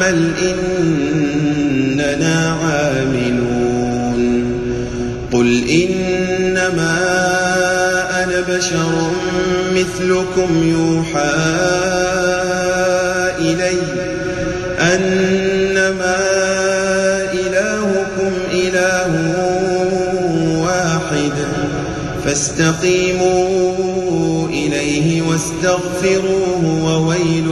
فاعمل إننا عاملون. قل إنما أنا بشر مثلكم يوحى إلي أنما إلهكم إله واحد. فاستقيموا إليه واستغفروه وويل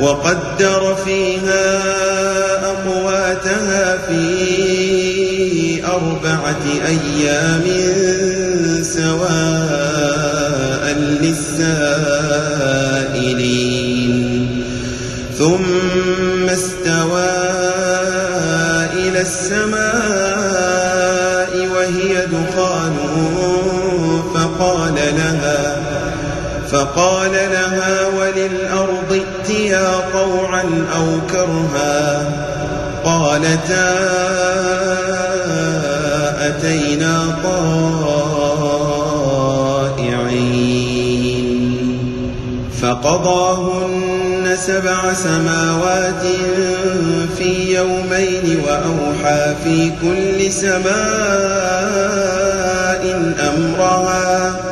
وقدر فيها أقواتها في أربعة أيام سواء للسائلين. ثم استوى إلى السماء وهي دخان. فقال لها فقال لها وللأرض طوعا أو كرها قالتا أتينا طائعين فقضاهن سبع سماوات في يومين وأوحى في كل سماء أمرها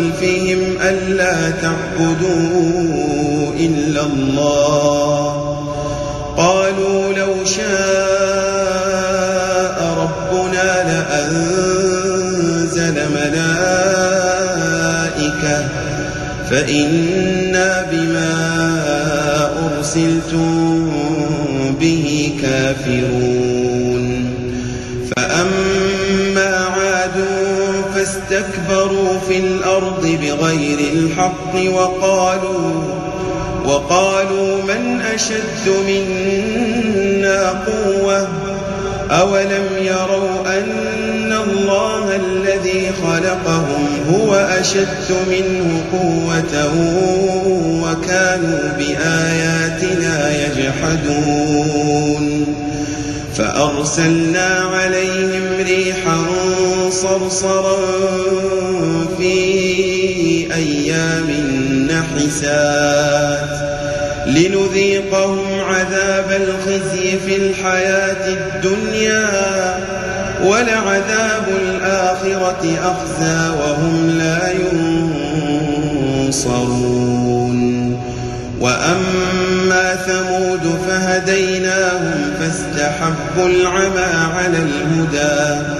خلفهم ألا تعبدوا إلا الله. قالوا لو شاء ربنا لأنزل ملائكة فإنا بما أرسلتم به كافرون. فاستكبروا في الأرض بغير الحق وقالوا وقالوا من أشد منا قوة؟ أولم يروا أن الله الذي خلقهم هو أشد منه قوة وكانوا بآياتنا يجحدون؟ فأرسلنا عليهم ريحا صرصرا في أيام نحسات لنذيقهم عذاب الخزي في الحياة الدنيا ولعذاب الآخرة أخزى وهم لا ينصرون. وأما ثمود فهديناهم فاستحبوا العمى على الهدى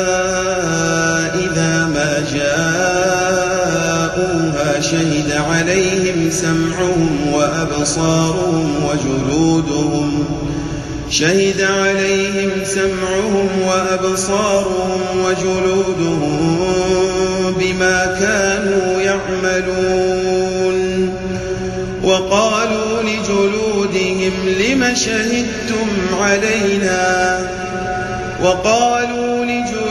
جاءوها شهد عليهم سمعهم وأبصارهم وجلودهم. شهد عليهم سمعهم وأبصارهم وجلودهم بما كانوا يعملون. وقالوا لجلودهم لم شهدتم علينا؟ وقالوا لجلودهم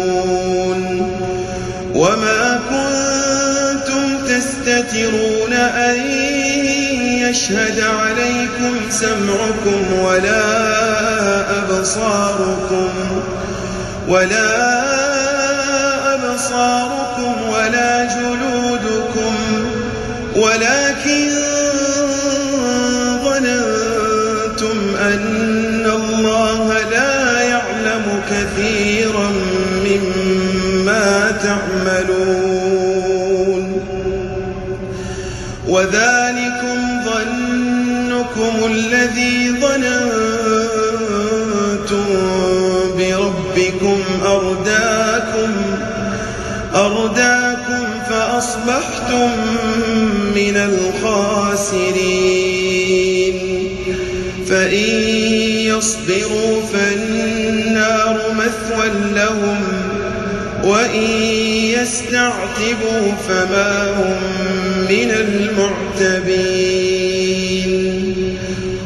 تستترون أن يشهد عليكم سمعكم ولا أبصاركم ولا أبصاركم ولا جلودكم ولكن ظنكم الذي ظننتم بربكم أرداكم أرداكم فأصبحتم من الخاسرين فإن يصبروا فالنار مثوى لهم وإن يستعتبوا فما هم من المعتبين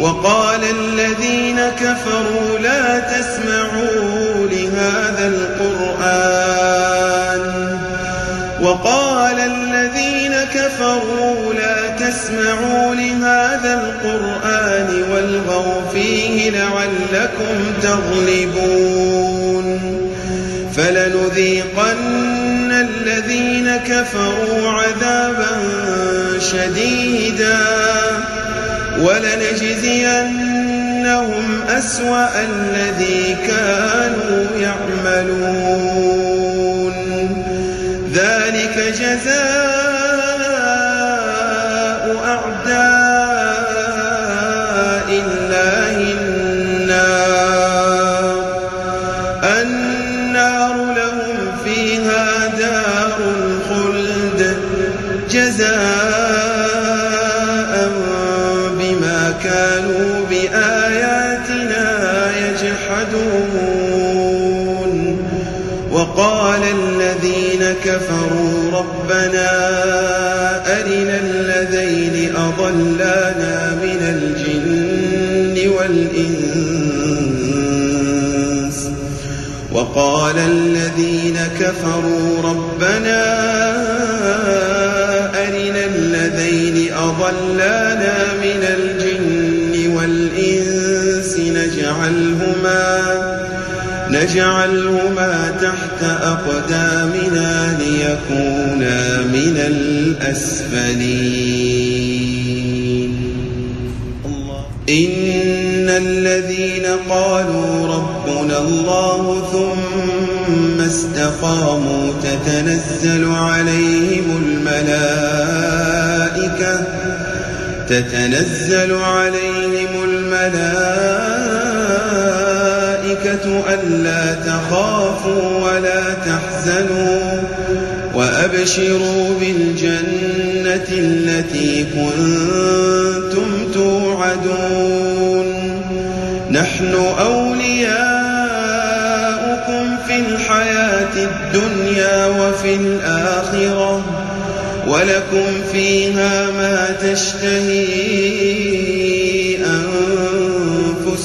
وقال الذين كفروا لا تسمعوا لهذا القرآن. وقال الذين كفروا لا تسمعوا لهذا القرآن والغوا فيه لعلكم تغلبون. فلنذيقن الذين كفروا عذابا شديدا. ولنجزينهم أسوأ الذي كانوا يعملون. ذلك جزاء أعداء الله النار. النار لهم فيها دار الخلد. جزاء وقال الذين كفروا ربنا أرنا الذين أضلانا من الجن والإنس وقال الذين كفروا ربنا أرنا الذين أضلانا من الجن والإنس نجعلهما نجعلهما تحت أقدامنا ليكونا من الأسفلين. إن الذين قالوا ربنا الله ثم استقاموا تتنزل عليهم الملائكة تتنزل عليهم الملائكة ألا تخافوا ولا تحزنوا وأبشروا بالجنة التي كنتم توعدون. نحن أولياؤكم في الحياة الدنيا وفي الآخرة ولكم فيها ما تشتهي.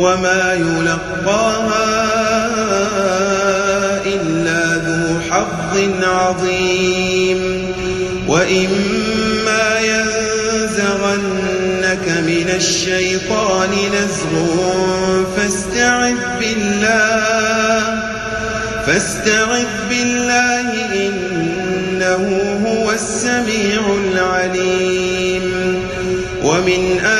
وما يلقاها إلا ذو حظ عظيم. وإما ينزغنك من الشيطان نزغ فاستعذ بالله فاستعذ بالله إنه هو السميع العليم. ومن آياته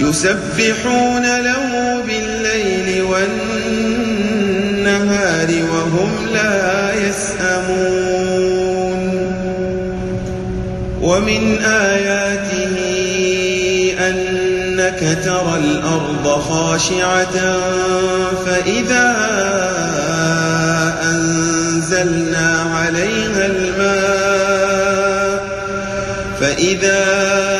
يسبحون له بالليل والنهار وهم لا يسأمون. ومن آياته أنك ترى الأرض خاشعة فإذا أنزلنا عليها الماء فإذا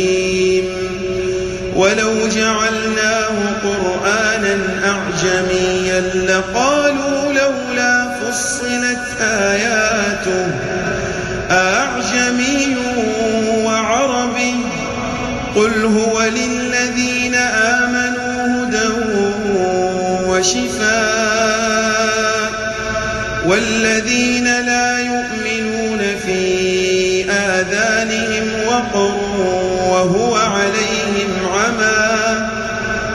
ولو جعلناه قرآنا أعجميا لقالوا لولا فصلت آياته أعجمي وعربي قل هو للذين آمنوا هدى وشفاء والذين لا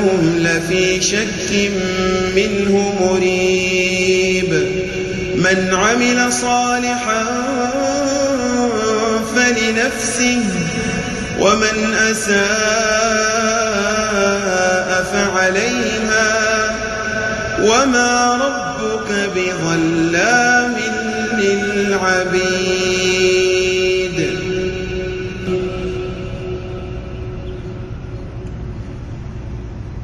وإنهم لفي شك منه مريب من عمل صالحا فلنفسه ومن أساء فعليها وما ربك بظلام للعبيد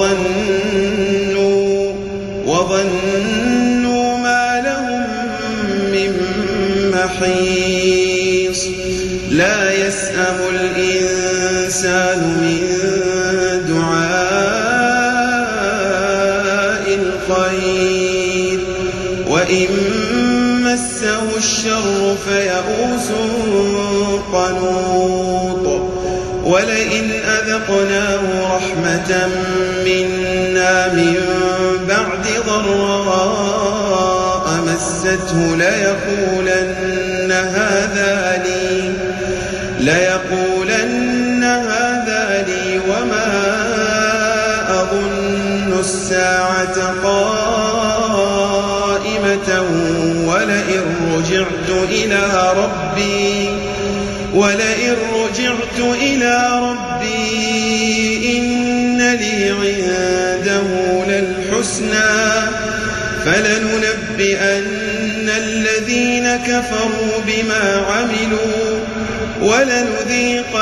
وظنوا وظنوا ما لهم من محيص. لا يسأم الإنسان من دعاء الخير. وإن مسه الشر فيئوس قنوط. ولئن أذقناه رحمة منا من بعد ضراء مسته ليقولن هذا لي ليقولن هذا لي وما أظن الساعة قائمة ولئن رجعت إلى ربي ولئن رجعت إلى ربي إن لي عنده للحسنى فلننبئن الذين كفروا بما عملوا ولنذيقنهم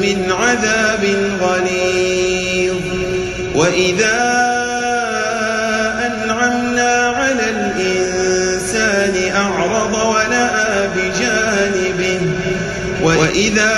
من عذاب غليظ. وإذا أنعمنا على الإنسان أعرض ونأى بجانبه وإذا